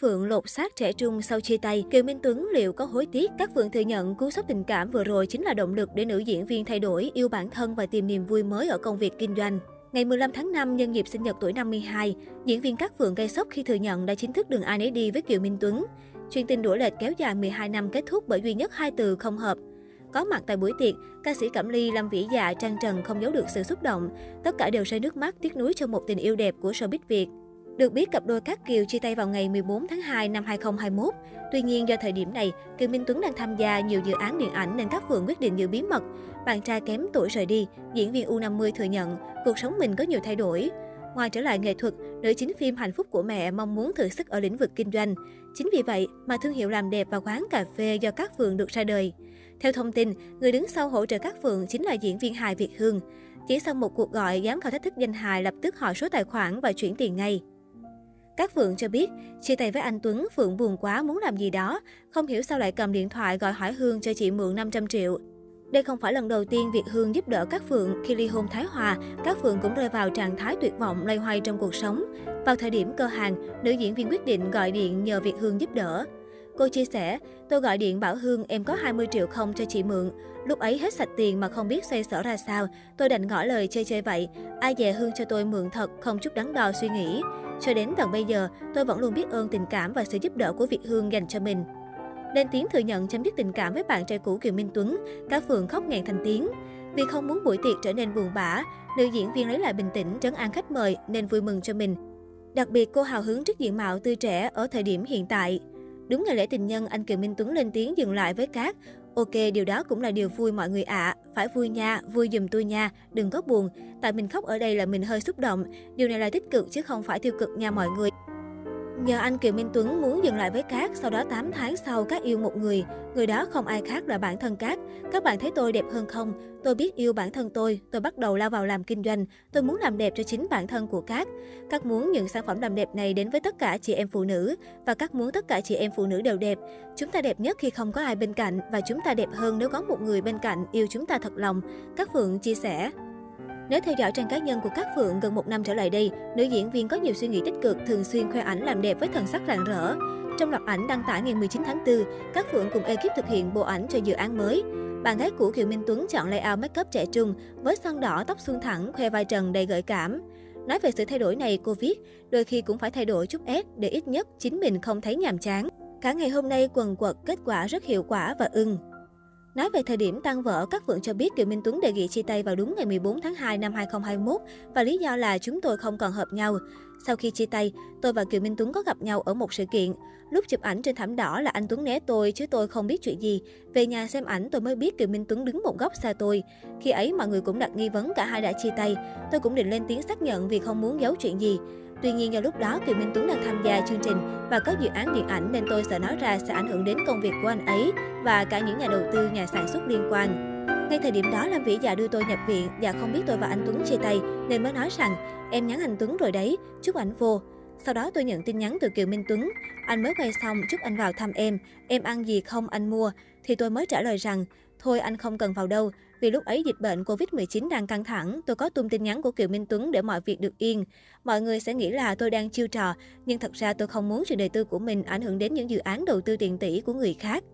Phượng lột xác trẻ trung sau chia tay, Kiều Minh Tuấn liệu có hối tiếc? Các Phượng thừa nhận cú sốc tình cảm vừa rồi chính là động lực để nữ diễn viên thay đổi, yêu bản thân và tìm niềm vui mới ở công việc kinh doanh. Ngày 15 tháng 5, nhân dịp sinh nhật tuổi 52, diễn viên Cát Phượng gây sốc khi thừa nhận đã chính thức đường ai nấy đi với Kiều Minh Tuấn. Chuyện tình đổ lệch kéo dài 12 năm kết thúc bởi duy nhất hai từ không hợp. Có mặt tại buổi tiệc, ca sĩ Cẩm Ly, Lâm Vĩ Dạ, Trang Trần không giấu được sự xúc động. Tất cả đều rơi nước mắt tiếc nuối cho một tình yêu đẹp của showbiz Việt. Được biết, cặp đôi Cát Kiều chia tay vào ngày 14 tháng 2 năm 2021. Tuy nhiên, do thời điểm này, Kiều Minh Tuấn đang tham gia nhiều dự án điện ảnh nên các phượng quyết định giữ bí mật. Bạn trai kém tuổi rời đi, diễn viên U50 thừa nhận cuộc sống mình có nhiều thay đổi. Ngoài trở lại nghệ thuật, nữ chính phim Hạnh phúc của mẹ mong muốn thử sức ở lĩnh vực kinh doanh. Chính vì vậy mà thương hiệu làm đẹp và quán cà phê do các phượng được ra đời. Theo thông tin, người đứng sau hỗ trợ các phượng chính là diễn viên hài Việt Hương. Chỉ sau một cuộc gọi, giám khảo thách thức danh hài lập tức hỏi số tài khoản và chuyển tiền ngay. Các Phượng cho biết, chia tay với anh Tuấn, Phượng buồn quá muốn làm gì đó. Không hiểu sao lại cầm điện thoại gọi hỏi Hương cho chị mượn 500 triệu. Đây không phải lần đầu tiên Việt Hương giúp đỡ các Phượng. Khi ly hôn Thái Hòa, các Phượng cũng rơi vào trạng thái tuyệt vọng, lay hoay trong cuộc sống. Vào thời điểm cơ hàng, nữ diễn viên quyết định gọi điện nhờ Việt Hương giúp đỡ. Cô chia sẻ, tôi gọi điện bảo Hương em có 20 triệu không cho chị mượn. Lúc ấy hết sạch tiền mà không biết xoay sở ra sao, tôi đành ngỏ lời chơi chơi vậy. Ai dè Hương cho tôi mượn thật, không chút đắn đo suy nghĩ. Cho đến tận bây giờ, tôi vẫn luôn biết ơn tình cảm và sự giúp đỡ của Việt Hương dành cho mình. Lên tiếng thừa nhận chấm dứt tình cảm với bạn trai cũ Kiều Minh Tuấn, cả phường khóc nghẹn thành tiếng. Vì không muốn buổi tiệc trở nên buồn bã, nữ diễn viên lấy lại bình tĩnh trấn an khách mời nên vui mừng cho mình. Đặc biệt cô hào hứng trước diện mạo tươi trẻ ở thời điểm hiện tại. Đúng ngày lễ tình nhân, anh Kiều Minh Tuấn lên tiếng dừng lại với Cát. Ok, điều đó cũng là điều vui mọi người ạ. À. Phải vui nha, vui dùm tôi nha, đừng có buồn. Tại mình khóc ở đây là mình hơi xúc động. Điều này là tích cực chứ không phải tiêu cực nha mọi người. Nhờ anh Kiều Minh Tuấn muốn dừng lại với Cát, sau đó 8 tháng sau Cát yêu một người. Người đó không ai khác là bản thân Cát. Các bạn thấy tôi đẹp hơn không? Tôi biết yêu bản thân tôi. Tôi bắt đầu lao vào làm kinh doanh. Tôi muốn làm đẹp cho chính bản thân của Cát. Cát muốn những sản phẩm làm đẹp này đến với tất cả chị em phụ nữ. Và Cát muốn tất cả chị em phụ nữ đều đẹp. Chúng ta đẹp nhất khi không có ai bên cạnh. Và chúng ta đẹp hơn nếu có một người bên cạnh yêu chúng ta thật lòng. Các Phượng chia sẻ. Nếu theo dõi trang cá nhân của các Phượng gần một năm trở lại đây, nữ diễn viên có nhiều suy nghĩ tích cực, thường xuyên khoe ảnh làm đẹp với thần sắc rạng rỡ. Trong loạt ảnh đăng tải ngày 19 tháng 4, các Phượng cùng ekip thực hiện bộ ảnh cho dự án mới. Bạn gái của Kiều Minh Tuấn chọn layout make up trẻ trung với son đỏ, tóc suôn thẳng, khoe vai trần đầy gợi cảm. Nói về sự thay đổi này, cô viết, đôi khi cũng phải thay đổi chút ép để ít nhất chính mình không thấy nhàm chán. Cả ngày hôm nay quần quật kết quả rất hiệu quả và ưng. Nói về thời điểm tan vỡ, các Phượng cho biết Kiều Minh Tuấn đề nghị chia tay vào đúng ngày 14 tháng 2 năm 2021 và lý do là chúng tôi không còn hợp nhau. Sau khi chia tay, tôi và Kiều Minh Tuấn có gặp nhau ở một sự kiện. Lúc chụp ảnh trên thảm đỏ là anh Tuấn né tôi chứ tôi không biết chuyện gì. Về nhà xem ảnh tôi mới biết Kiều Minh Tuấn đứng một góc xa tôi. Khi ấy mọi người cũng đặt nghi vấn cả hai đã chia tay. Tôi cũng định lên tiếng xác nhận vì không muốn giấu chuyện gì. Tuy nhiên do lúc đó Kiều Minh Tuấn đang tham gia chương trình và có dự án điện ảnh nên tôi sợ nói ra sẽ ảnh hưởng đến công việc của anh ấy và cả những nhà đầu tư, nhà sản xuất liên quan. Ngay thời điểm đó, Lâm Vĩ Dạ đưa tôi nhập viện và không biết tôi và anh Tuấn chia tay nên mới nói rằng em nhắn anh Tuấn rồi đấy, chúc ảnh vô. Sau đó tôi nhận tin nhắn từ Kiều Minh Tuấn. Anh mới quay xong, chúc anh vào thăm em. Em ăn gì không anh mua? Thì tôi mới trả lời rằng, thôi anh không cần vào đâu. Vì lúc ấy dịch bệnh Covid-19 đang căng thẳng, tôi có tung tin nhắn của Kiều Minh Tuấn để mọi việc được yên. Mọi người sẽ nghĩ là tôi đang chiêu trò, nhưng thật ra tôi không muốn chuyện đời tư của mình ảnh hưởng đến những dự án đầu tư tiền tỷ của người khác.